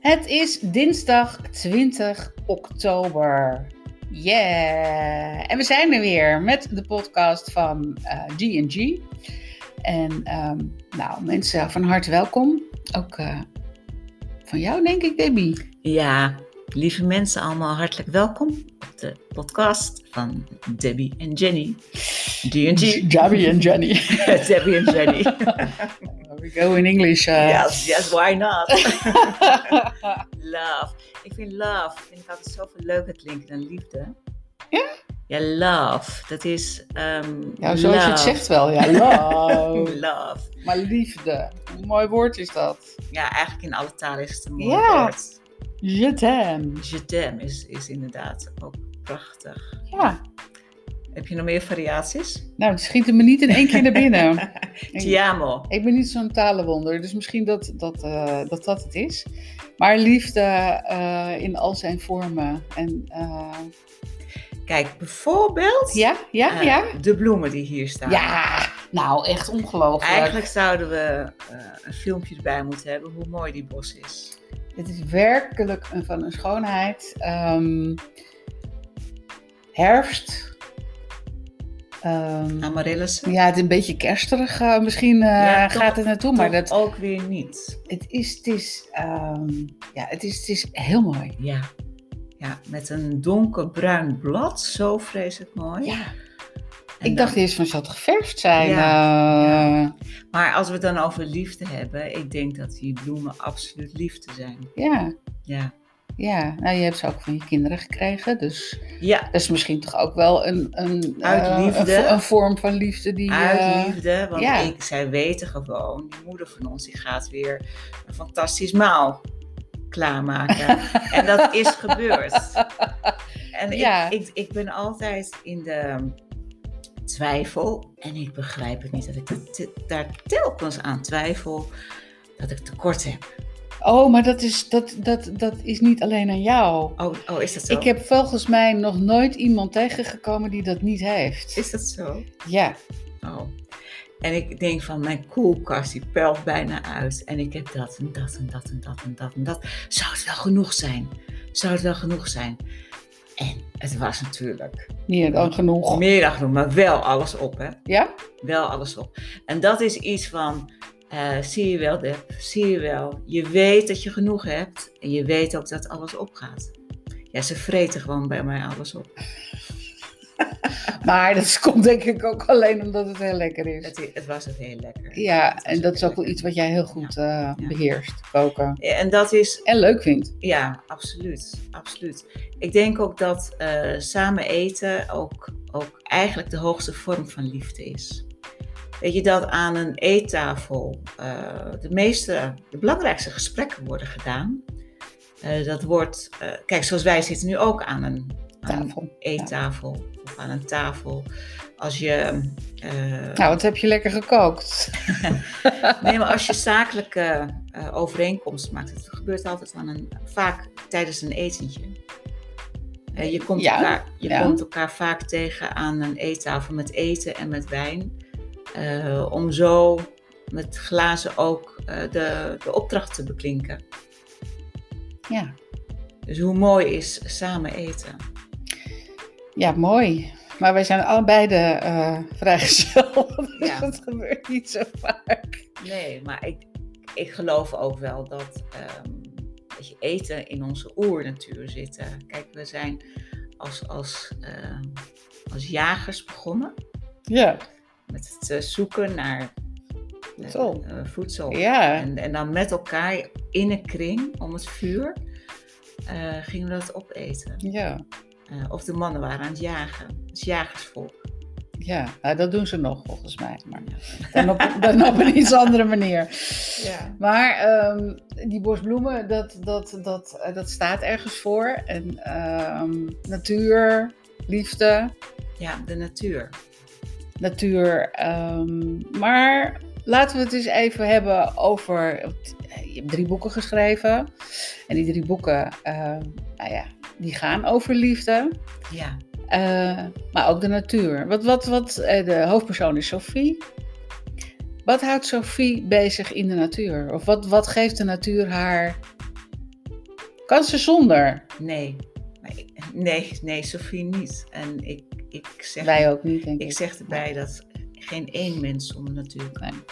Het is dinsdag 20 oktober. Yeah! En we zijn er weer met de podcast van uh, G&G. En ehm, nou, mensen, van harte welkom. Ook uh, van jou, denk ik, Debbie. Ja, lieve mensen, allemaal hartelijk welkom op de podcast van Debbie en Jenny. G&G. Debbie en Jenny. Debbie en Jenny. We go in English. Uh... Yes, yes, why not? love. Ik vind love, vind ik altijd zoveel leuker klinken dan liefde. Ja? Ja, love. Dat is. Um, ja, zoals love. je het zegt wel, ja. Love. love. Maar liefde. Een mooi woord is dat. Ja, eigenlijk in alle talen is het een mooi Ja. woord. Je t'aime. Je t'aime is, is inderdaad ook prachtig. Ja. Heb je nog meer variaties? Nou, het schiet er me niet in één keer naar binnen. Ti amo. Ik ben niet zo'n talenwonder, dus misschien dat dat, eh, dat dat het is. Maar liefde eh, in al zijn vormen. En, eh, Kijk, bijvoorbeeld ja, ja, ja. de bloemen die hier staan. Ja, nou echt ongelooflijk. Eigenlijk zouden we een filmpje erbij moeten hebben hoe mooi die bos is. Het is werkelijk een, van een schoonheid. Ehm, herfst. Amaryllis. ja, het is een beetje kersterig. eh, misschien eh, Ja, gaat het naartoe, maar dat, ook weer niet. het, is, het, is, ehm, ja, het, is, het is heel mooi. Ja. ja, met een donkerbruin blad. Zo vreselijk mooi. Ja, En ik dan- dacht eerst van zou het geverfd zijn. Ja, eh, Maar als we het dan over liefde hebben, ik denk dat die bloemen absoluut liefde zijn. ja. Ja. Ja, nou je hebt ze ook van je kinderen gekregen, dus Ja, dat is misschien toch ook wel een, een, Uit eh, een, vo- een vorm van liefde die... uit eh, liefde. Want ja. ik, zij weten gewoon, die moeder van ons, die gaat weer een fantastisch maal klaarmaken. en dat is gebeurd. En Ja. ik, ik, ik ben altijd in de twijfel. En ik begrijp het niet dat ik daar telkens aan twijfel dat ik tekort heb. Oh, maar dat is, dat, dat, dat is niet alleen aan jou. Oh, oh is dat zo? Ik heb volgens mij nog nooit iemand tegengekomen die dat niet heeft. Is dat zo? Ja, Oh. En ik denk van mijn koelkast die pelt bijna uit. En ik heb dat en dat en dat en dat en dat en dat. Zou het wel genoeg zijn? Zou het wel genoeg zijn? En het was natuurlijk meer dan genoeg. meer dan genoeg, maar wel alles op hè. Ja? Wel alles op. En dat is iets van, eh, zie je wel Deb, zie je wel. Je weet dat je genoeg hebt en je weet ook dat alles opgaat. Ja, ze vreten gewoon bij mij alles op. Maar dat komt denk ik ook alleen omdat het heel lekker is. Het, het was het heel lekker. Ja, Het en dat is ook wel iets wat jij heel goed eh, beheerst, koken. Ja, En dat is En leuk vindt. Ja, absoluut. absoluut. Ik denk ook dat eh, samen eten ook, ook eigenlijk de hoogste vorm van liefde is. Weet je dat aan een eettafel uh, de meeste, de belangrijkste gesprekken worden gedaan? Uh, dat wordt, uh, kijk, zoals wij zitten nu ook aan een, aan Tafel, een eettafel ja. of aan een tafel. Als je. eh, nou, wat heb je lekker gekookt? nee, maar als je zakelijke overeenkomsten maakt, het gebeurt altijd aan een, vaak tijdens een etentje. Je komt, ja, elkaar, je ja. komt elkaar vaak tegen aan een eettafel met eten en met wijn. Uh, om zo met glazen ook de, de opdracht te beklinken. Ja. Dus hoe mooi is samen eten? Ja, mooi. Maar wij zijn allebei de uh, vrijgezel. Dus Ja. dat gebeurt niet zo vaak. Nee, maar ik, ik geloof ook wel dat, um, dat je eten in onze oernatuur zit. Kijk, we zijn als, als, uh, als jagers begonnen. Ja. Met het uh, zoeken naar voedsel. voedsel. Ja. En, en dan met elkaar in een kring om het vuur uh, gingen we dat opeten. Ja. Uh, of de mannen waren aan het jagen. Het jagersvolk. Ja, nou, dat doen ze nog volgens mij. Maar dan op, dan op een iets andere manier. Ja. Maar um, die bosbloemen, dat, dat, dat, uh, dat staat ergens voor. En um, natuur, liefde. Ja, de natuur. Natuur. Um, maar laten we het eens even hebben over. Je hebt drie boeken geschreven. En die drie boeken, nou ja, die gaan over liefde. Ja. Uh, maar ook de natuur. Wat, wat, wat, uh, de hoofdpersoon is Sophie. Wat houdt Sophie bezig in de natuur? Of wat, wat geeft de natuur haar Kan ze zonder? Nee. Nee, nee, Sophie niet. En ik, ik, zeg, Wij ook niet, denk ik. ik zeg erbij dat geen één mens zonder natuur kan.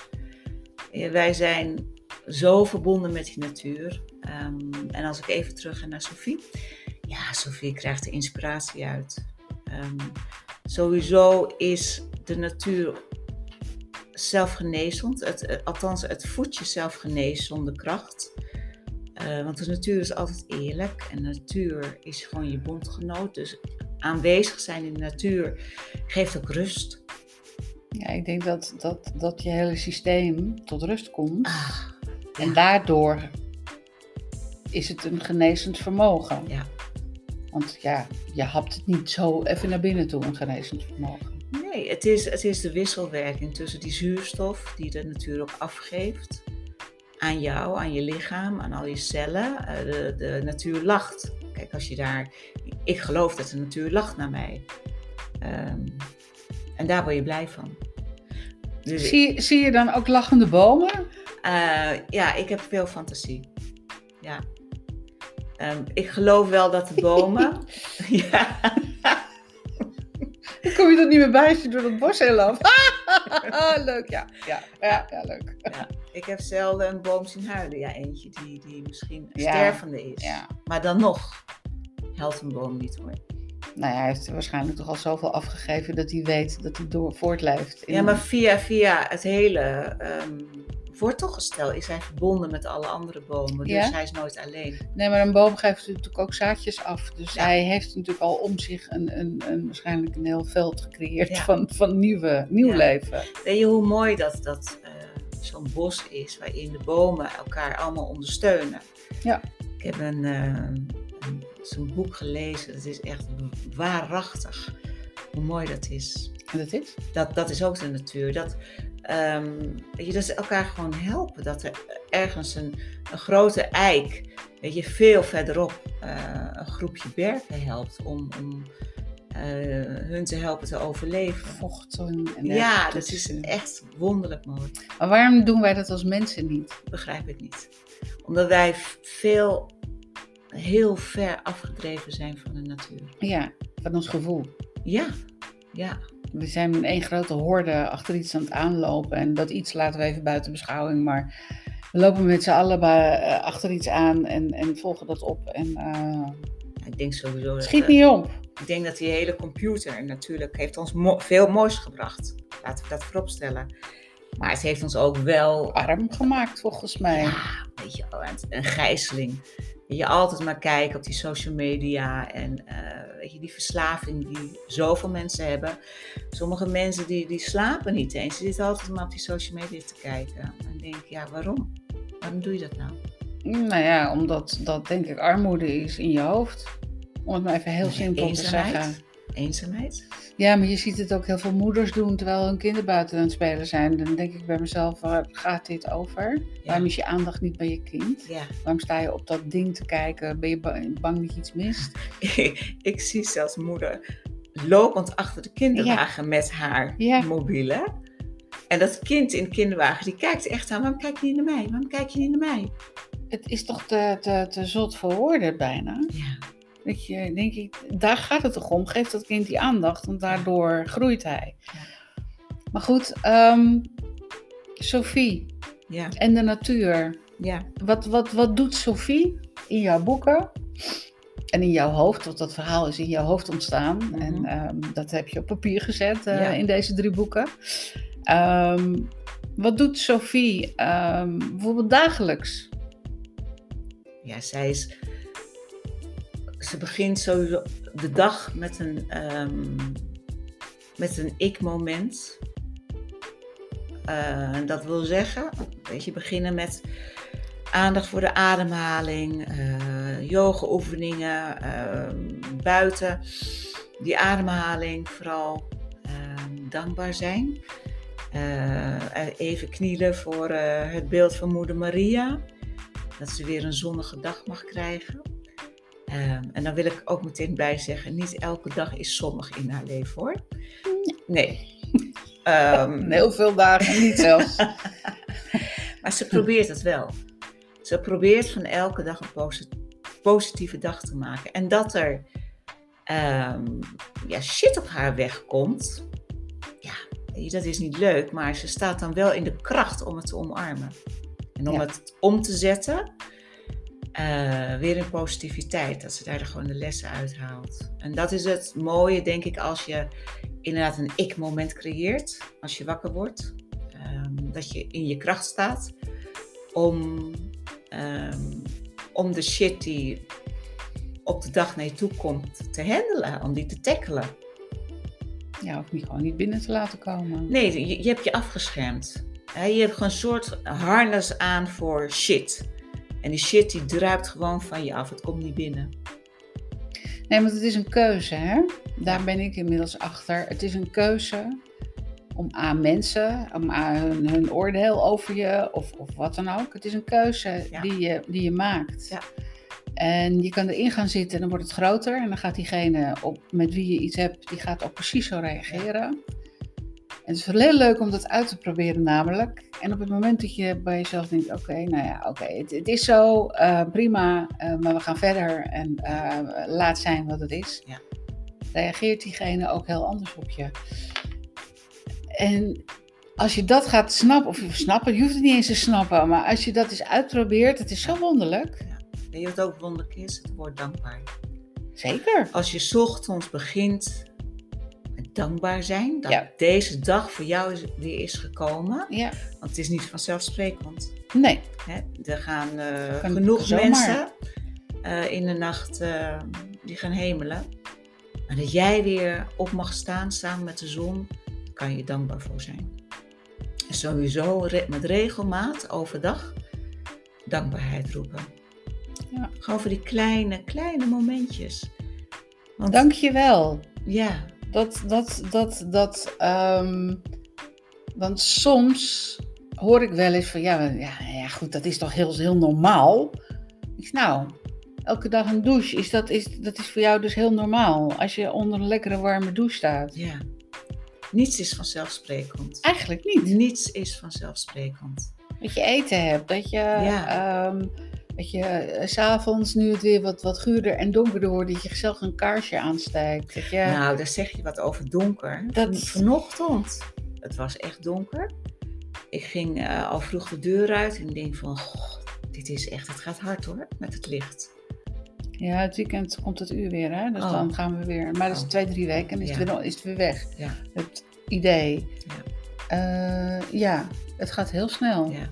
Nee. Wij zijn zo verbonden met die natuur. Ehm, en als ik even terug ga naar Sophie. Ja, Sophie krijgt er inspiratie uit. Ehm, sowieso is de natuur zelfgenezend. Het, eh, althans, het voedt jezelf geneest zonder kracht. Eh, want de natuur is altijd eerlijk. En de natuur is gewoon je bondgenoot. Dus aanwezig zijn in de natuur geeft ook rust. Ja, ik denk dat, dat, dat je hele systeem tot rust komt. Ah, En daardoor is het een genezend vermogen. ja. Want ja, je hapt het niet zo even naar binnen toe, een genezend vermogen. Nee, het is, het is de wisselwerking tussen die zuurstof die de natuur ook afgeeft aan jou, aan je lichaam, aan al je cellen. Eh, De, de natuur lacht. Kijk, als je daar. Ik geloof dat de natuur lacht naar mij. Ehm, en daar word je blij van. Dus, Zie, zie je dan ook lachende bomen? eh, ja, ik heb veel fantasie. Ja. Ehm, ik geloof wel dat de bomen. ja. Dan kom je er niet meer bij als je door het bos heen loopt. leuk, ja. Ja, ja, ja leuk. Ja, ik heb zelden een boom zien huilen. Ja, eentje die, die misschien Ja, stervende is. Ja. Maar dan nog helpt een boom niet hoor. Nou ja, hij heeft waarschijnlijk toch al zoveel afgegeven dat hij weet dat hij door voortleeft. in- Ja, maar via, via het hele ehm, wortelgestel is hij verbonden met alle andere bomen. Dus Ja? hij is nooit alleen. Nee, maar een boom geeft natuurlijk ook zaadjes af. Dus Ja. hij heeft natuurlijk al om zich een, een, een, waarschijnlijk een heel veld gecreëerd Ja. van, van nieuwe, nieuw leven. Weet je hoe mooi dat, dat eh, zo'n bos is waarin de bomen elkaar allemaal ondersteunen? Ja. Ik heb een, eh, een, zo'n boek gelezen. Het is echt waarachtig hoe mooi dat is. En dat is? dat, dat is ook de natuur. Dat, ehm, weet je, dat ze elkaar gewoon helpen. Dat er ergens een, een grote eik, weet je, veel verderop eh, een groepje berken helpt om, om hun te helpen te overleven. Vocht en, Ja, dat is echt wonderlijk mooi. Maar waarom doen wij dat als mensen niet? Begrijp ik niet. Omdat wij veel, heel ver afgedreven zijn van de natuur. Ja, van ons gevoel. Ja, ja, We zijn met één grote horde achter iets aan het aanlopen. En dat iets laten we even buiten beschouwing. Maar we lopen met z'n allen eh, achter iets aan en, en volgen dat op. En eh, ik denk sowieso schiet eh, niet op. Ik denk dat die hele computer natuurlijk heeft ons mo- veel moois gebracht. Laten we dat vooropstellen. Maar het heeft ons ook wel, Arm gemaakt volgens mij. ja, weet je, wel, een- gijzeling. Je altijd maar kijken op die social media en eh, weet je, die verslaving die zoveel mensen hebben. Sommige mensen die, die slapen niet eens. Die zitten altijd maar op die social media te kijken. En denk ja, waarom? Waarom doe je dat nou? Nou ja, omdat dat denk ik armoede is in je hoofd. Om het maar even heel simpel te zeggen. Eenzaamheid? Ja, maar je ziet het ook heel veel moeders doen terwijl hun kinderen buiten aan het spelen zijn. Dan denk ik bij mezelf, waar gaat dit over? Waarom is je aandacht niet bij je kind? Ja. Waarom sta je op dat ding te kijken? Ben je ba- bang dat je iets mist? ik zie zelfs moeder lopend achter de kinderwagen met haar mobiele. En dat kind in de kinderwagen, die kijkt echt aan, waarom kijk je niet naar mij? Waarom kijk je niet naar mij? Het is toch te, te, te zot voor woorden bijna. Ja, Dat je, denk ik, daar gaat het toch om. Geef dat kind die aandacht, want daardoor groeit hij. Ja. Maar goed, ehm, Sophie ja, en de natuur. ja. Wat, wat, wat doet Sophie in jouw boeken en in jouw hoofd? Want dat verhaal is in jouw hoofd ontstaan. Mhm. En ehm, dat heb je op papier gezet eh, Ja. in deze drie boeken. Ehm, wat doet Sophie bijvoorbeeld dagelijks? Ja, zij is. Ze begint sowieso de dag met een, ehm, met een ik-moment. Eh, dat wil zeggen, weet je, beginnen met aandacht voor de ademhaling, eh yoga-oefeningen, ehm, buiten. Die ademhaling vooral ehm, dankbaar zijn. Eh, even knielen voor het beeld van Moeder Maria dat ze weer een zonnige dag mag krijgen. Ehm, en dan wil ik ook meteen bij zeggen, niet elke dag is zonnig in haar leven hoor. Nee. Ehm, Heel veel dagen, niet zelfs. maar ze probeert het wel. Ze probeert van elke dag een posi- positieve dag te maken. En dat er ehm, ja, shit op haar weg komt, ja, dat is niet leuk, maar ze staat dan wel in de kracht om het te omarmen. En om Ja. het om te zetten, eh, weer in positiviteit. Dat ze daar gewoon de lessen uithaalt. En dat is het mooie, denk ik, als je inderdaad een ik-moment creëert. Als je wakker wordt. ehm, dat je in je kracht staat. Om, ehm, om de shit die op de dag naar je toe komt te handelen. Om die te tackelen. Ja, of niet gewoon niet binnen te laten komen. Nee, je, je hebt je afgeschermd. Hè, je hebt gewoon een soort harnas aan voor shit. En die shit die druipt gewoon van je af. Het komt niet binnen. Nee, want het is een keuze, hè? Daar ben ik inmiddels achter. Het is een keuze om aan mensen, om aan hun, hun oordeel over je of, of wat dan ook. Het is een keuze Ja. die, je, die je maakt. Ja. En je kan erin gaan zitten en dan wordt het groter. En dan gaat diegene op, met wie je iets hebt, die gaat ook precies zo reageren. En het is wel heel leuk om dat uit te proberen namelijk. En op het moment dat je bij jezelf denkt, oké, nou ja, oké, het, het is zo, eh, prima, eh, maar we gaan verder en eh, laat zijn wat het is. Ja. Reageert diegene ook heel anders op je. En als je dat gaat snappen, of snappen, je hoeft het niet eens te snappen, maar als je dat eens uitprobeert, het is zo wonderlijk. Weet je wat ook wonderlijk is? Het woord dankbaar. Zeker. Als je ochtends begint dankbaar zijn. Dat Ja. deze dag voor jou is, weer is gekomen. Ja, Want het is niet vanzelfsprekend. nee. Hè? Er gaan eh, genoeg mensen eh, in de nacht eh, die gaan hemelen. Maar dat jij weer op mag staan samen met de zon, kan je dankbaar voor zijn. En sowieso re- met regelmaat overdag dankbaarheid roepen. Ja. Gewoon voor die kleine, kleine momentjes. Want Dank je wel. ja, Dat, dat, dat, dat, ehm, want soms hoor ik wel eens van, ja, ja, ja goed, dat is toch heel, heel normaal. Ik zeg, nou, elke dag een douche, is dat, is, dat is voor jou dus heel normaal. Als je onder een lekkere warme douche staat. ja. Niets is vanzelfsprekend. Eigenlijk niet. Niets is vanzelfsprekend. Dat je eten hebt, dat je, Ja. ehm, dat je eh, 's s'avonds, nu het weer wat, wat guurder en donkerder wordt, dat je zelf een kaarsje aansteekt. Dat je, Nou, daar zeg je wat over donker. Dat- Van- Vanochtend, het was echt donker. Ik ging eh, al vroeg de deur uit en denk van, goh, dit is echt, het gaat hard hoor, met het licht. Ja, het weekend komt het uur weer, hè? Dus Oh. dan gaan we weer. Maar dat is Oh. twee, drie weken en is, Ja. het, weer, is het weer weg. Ja, Het idee. Ja. Ja. ja, het gaat heel snel. ja,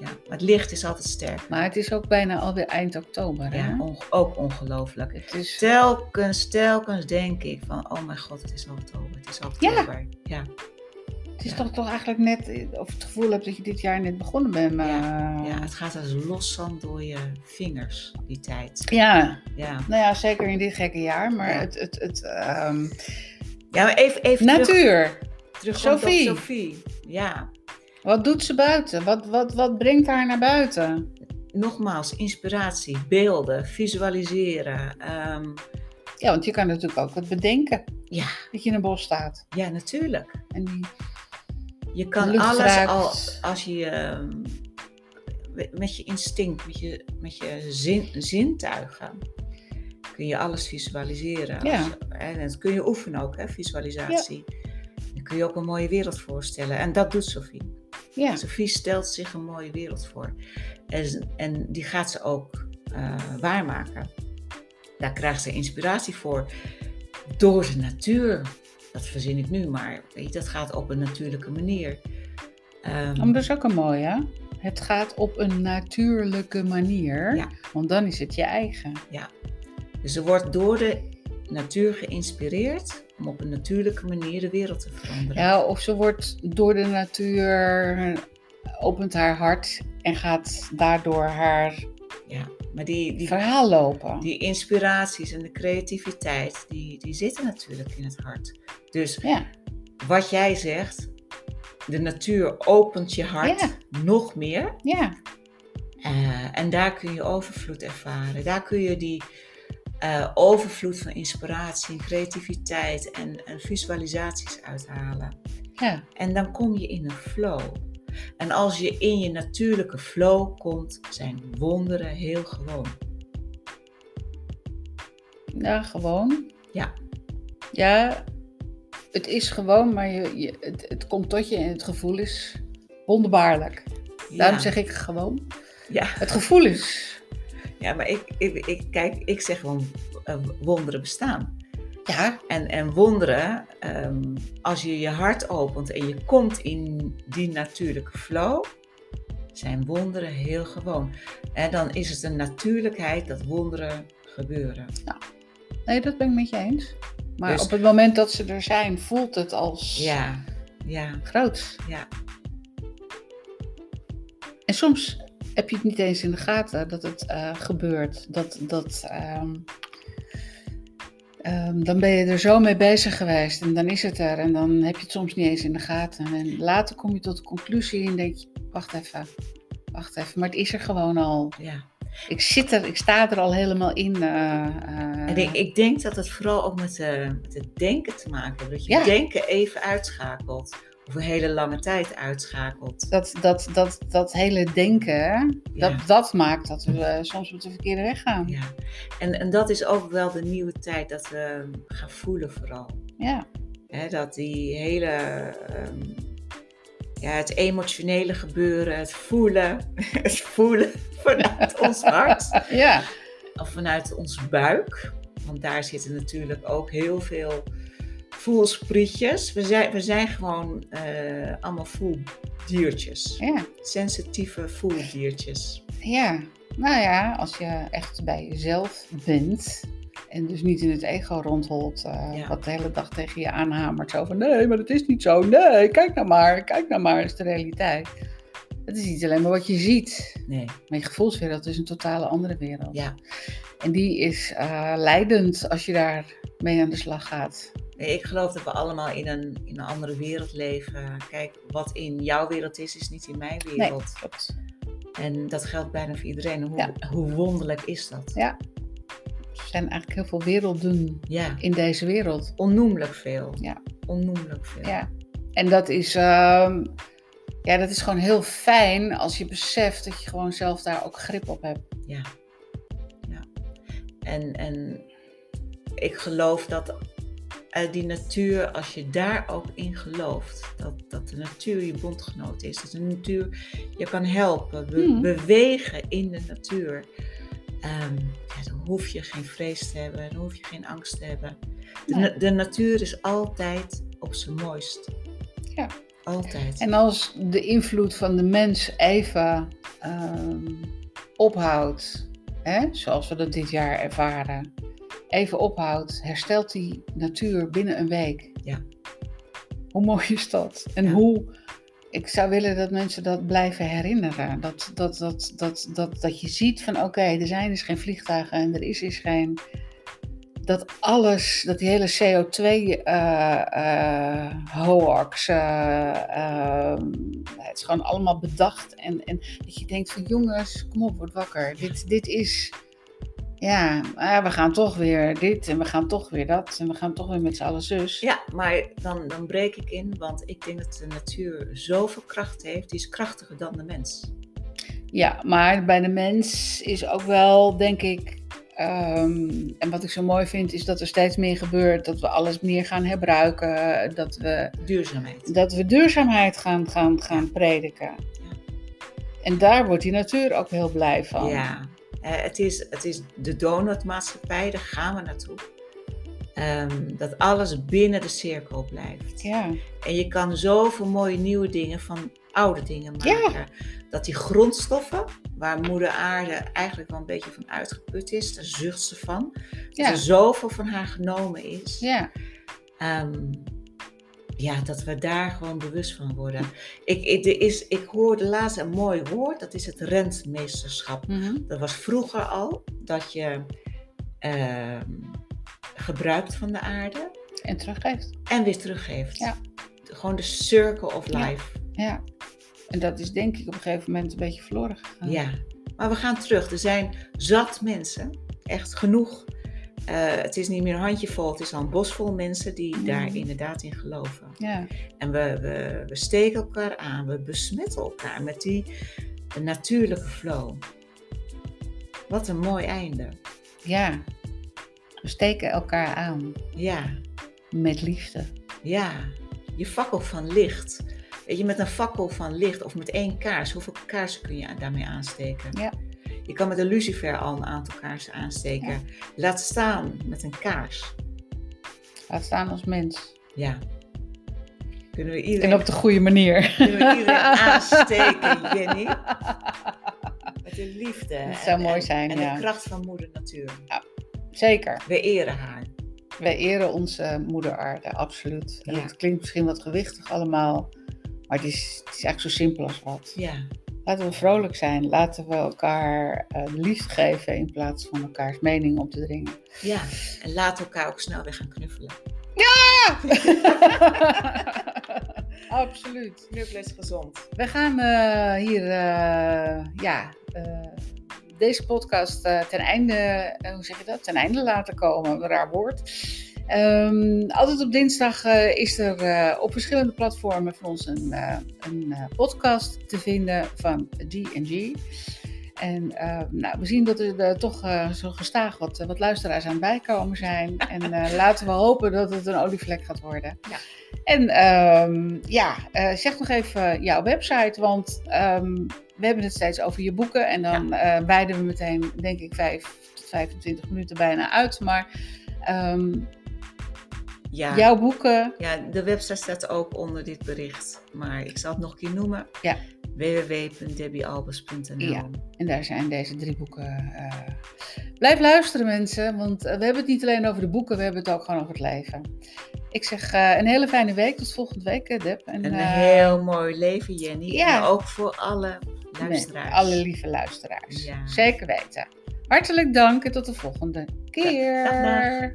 ja. Maar het licht is altijd sterk. Maar het is ook bijna alweer eind oktober, hè? Ja, onge- ook ongelooflijk. Het is, Telkens, telkens denk ik van, oh mijn god, het is oktober, het is oktober. Ja, het is ja. toch, toch eigenlijk net, of het gevoel hebt dat je dit jaar net begonnen bent. Maar, ja, het gaat als loszand door je vingers, die tijd. ja, Ja, nou ja, zeker in dit gekke jaar. Maar Ja. het, het, het ehm, ja maar even, even terug, natuur. terug Sophie. op Sophie. Ja, Wat doet ze buiten? Wat, wat, wat brengt haar naar buiten? nogmaals, inspiratie, beelden, visualiseren. ehm, Ja, want je kan natuurlijk ook wat bedenken. Ja. Dat je in een bos staat. ja, natuurlijk. En die, Je kan alles al, als je ehm, met je instinct, met je, met je zin, zintuigen, kun je alles visualiseren. Ja. Als- en dat kun je oefenen ook, hè, visualisatie. Dan kun je ook een mooie wereld voorstellen. En dat doet Sophie. Ja. Sophie stelt zich een mooie wereld voor. En, en die gaat ze ook eh, waarmaken. Daar krijgt ze inspiratie voor. Door de natuur. Dat verzin ik nu, maar weet je, dat gaat op een natuurlijke manier. Maar dat is ook een mooie. Het gaat op een natuurlijke manier. Ja. Want dan is het je eigen. dus ze wordt door de natuur geïnspireerd om op een natuurlijke manier de wereld te veranderen. Ja, of ze wordt door de natuur, opent haar hart en gaat daardoor haar Ja, Maar die, die, verhaal lopen. die inspiraties en de creativiteit, die, die zitten natuurlijk in het hart. Dus Ja, wat jij zegt, de natuur opent je hart Ja. nog meer. ja, Eh, en daar kun je overvloed ervaren. Daar kun je die eh, overvloed van inspiratie en creativiteit en, en visualisaties uithalen. ja. En dan kom je in een flow. En als je in je natuurlijke flow komt, zijn wonderen heel gewoon. Ja, gewoon. Ja. Ja, het is gewoon, maar je, je, het, het komt tot je en het gevoel is wonderbaarlijk. Daarom Ja. zeg ik gewoon. Ja. Het gevoel is. Ja, maar ik, ik, ik, kijk, ik zeg gewoon eh, wonderen bestaan. Ja, En, en wonderen, ehm, als je je hart opent en je komt in die natuurlijke flow, zijn wonderen heel gewoon. En dan is het een natuurlijkheid dat wonderen gebeuren. nee, dat ben ik met je eens. Maar Dus- op het moment dat ze er zijn, voelt het als Ja, ja, groot. ja. En soms heb je het niet eens in de gaten dat het eh, gebeurt. Dat, dat, ehm, ehm, dan ben je er zo mee bezig geweest en dan is het er. En dan heb je het soms niet eens in de gaten. En later kom je tot de conclusie en denk je, wacht even, wacht even. Maar het is er gewoon al. ja. Ik zit er, ik sta er al helemaal in. eh, eh, En ik, ik denk dat het vooral ook met, met het denken te maken heeft. Dat je Ja. denken even uitschakelt. Of een hele lange tijd uitschakelt. dat, dat, dat, dat hele denken, Ja. dat, dat maakt dat we soms op de verkeerde weg gaan. Ja. En, en dat is ook wel de nieuwe tijd dat we gaan voelen vooral. Ja, dat die hele, ehm, ja, het emotionele gebeuren, het voelen, het voelen vanuit ons hart ja. of vanuit ons buik. Want daar zitten natuurlijk ook heel veel voelsprietjes. We zijn, we zijn gewoon eh, allemaal voeldiertjes. ja. Sensitieve voeldiertjes. Ja, nou ja, als je echt bij jezelf bent en dus niet in het ego rondholt, eh, Ja. wat de hele dag tegen je aanhamert, zo van nee, maar dat is niet zo, nee, kijk nou maar, kijk nou maar, is de realiteit. Het is niet alleen maar wat je ziet, Nee, maar je gevoelswereld is een totale andere wereld. ja. En die is eh, leidend als je daar mee aan de slag gaat. Nee, ik geloof dat we allemaal in een, in een andere wereld leven. Kijk, wat in jouw wereld is, is niet in mijn Nee, wereld. klopt. En dat geldt bijna voor iedereen. Hoe, Ja. hoe wonderlijk is dat? Ja. Er zijn eigenlijk heel veel werelden Ja, in deze wereld. onnoemelijk veel. Ja. Onnoemelijk veel. Ja, en dat is, ehm, ja, dat is gewoon heel fijn als je beseft dat je gewoon zelf daar ook grip op hebt. Ja. ja. En, en ik geloof dat eh, die natuur, als je daar ook in gelooft, dat, dat de natuur je bondgenoot is. Dat de natuur je kan helpen, be- Mhm. bewegen in de natuur. Ehm, ja, dan hoef je geen vrees te hebben, dan hoef je geen angst te hebben. De, Nee. de natuur is altijd op zijn mooist. Ja. Altijd. En als de invloed van de mens even ehm, ophoudt, hè, zoals we dat dit jaar ervaren, even ophoudt, herstelt die natuur binnen een week. Ja. Hoe mooi is dat? En Ja. hoe. Ik zou willen dat mensen dat blijven herinneren. Dat, dat, dat, dat, dat, dat je ziet van oké, er zijn dus geen vliegtuigen en er is dus geen. Dat alles, dat die hele CO2-hoax, ehm, het is gewoon allemaal bedacht. En, en dat je denkt van jongens, kom op, word wakker. Dit, dit is, ja, ah, we gaan toch weer dit en we gaan toch weer dat. En we gaan toch weer met z'n allen zus. Ja, maar dan, dan breek ik in, want ik denk dat de natuur zoveel kracht heeft. Die is krachtiger dan de mens. Ja, maar bij de mens is ook wel, denk ik. Ehm, en wat ik zo mooi vind, is dat er steeds meer gebeurt. Dat we alles meer gaan herbruiken. Dat we, Duurzaamheid. dat we duurzaamheid gaan, gaan, gaan prediken. En daar wordt die natuur ook heel blij van. Ja, eh, het, is, het is de donutmaatschappij, daar gaan we naartoe. Ehm, dat alles binnen de cirkel blijft. Ja, En je kan zoveel mooie nieuwe dingen van oude dingen maken. Dat die grondstoffen, waar moeder aarde eigenlijk wel een beetje van uitgeput is, daar zucht ze van. Dat er zoveel van haar genomen is. ja. Ehm, ja, dat we daar gewoon bewust van worden. Ik, ik, er is, ik hoorde laatst een mooi woord, dat is het rentmeesterschap. Mhm. Dat was vroeger al dat je ehm, gebruikt van de aarde En teruggeeft. en weer teruggeeft. Ja. Gewoon de circle of Ja. life. Ja. En dat is denk ik op een gegeven moment een beetje verloren gegaan. Ja. Maar we gaan terug. Er zijn zat mensen, echt genoeg. Eh, het is niet meer een handjevol, het is al een bosvol mensen die Mhm. daar inderdaad in geloven. Ja. En we, we, we steken elkaar aan, we besmetten elkaar met die natuurlijke flow. Wat een mooi einde. Ja. We steken elkaar aan Ja, met liefde. ja. Je fakkel van licht. Weet je, met een fakkel van licht of met één kaars, hoeveel kaarsen kun je daarmee aansteken? Ja. Je kan met een lucifer al een aantal kaarsen aansteken. Laat staan met een kaars. Laat staan als mens. Ja. Kunnen we En iedereen, op de goede manier. kunnen we iedereen aansteken, Jenny? Met de liefde. Dat zou en- mooi en- zijn, En ja. de kracht van moeder natuur. Zeker. We eren haar. Wij eren onze moeder aarde, absoluut. En Ja. Het klinkt misschien wat gewichtig allemaal, maar het is, het is eigenlijk zo simpel als wat. Ja, Laten we vrolijk zijn. Laten we elkaar de liefde geven in plaats van elkaars mening op te dringen. ja. En laat elkaar ook snel weer gaan knuffelen. Absoluut. Knuffelen is gezond. We gaan eh, hier, eh, ja, deze podcast ten einde, hoe zeg je dat? Ten einde laten komen, een raar woord. Ehm, altijd op dinsdag eh, is er eh, op verschillende platformen van ons een, eh, een podcast te vinden van G&G. En nou, we zien dat er toch zo gestaag wat, wat luisteraars aan het bijkomen zijn. En laten we hopen dat het een olievlek gaat worden. Ja. En ehm, ja, zeg nog even jouw website, want ehm, we hebben het steeds over je boeken. En dan eh wijden we meteen, denk ik, 5 tot 25 minuten bijna uit. Maar Ja. jouw boeken, ja, de website staat ook onder dit bericht. Maar ik zal het nog een keer noemen. Ja. www.debbiealbers.nl Ja. en daar zijn deze drie boeken. eh. Blijf luisteren mensen, want eh, we hebben het niet alleen over de boeken, we hebben het ook gewoon over het leven. Ik zeg eh, een hele fijne week, tot volgende week Deb. En, Een heel mooi leven, Jenny. ja. En ook voor alle luisteraars. alle lieve luisteraars. Ja. Zeker weten. Hartelijk dank en tot de volgende keer. dag.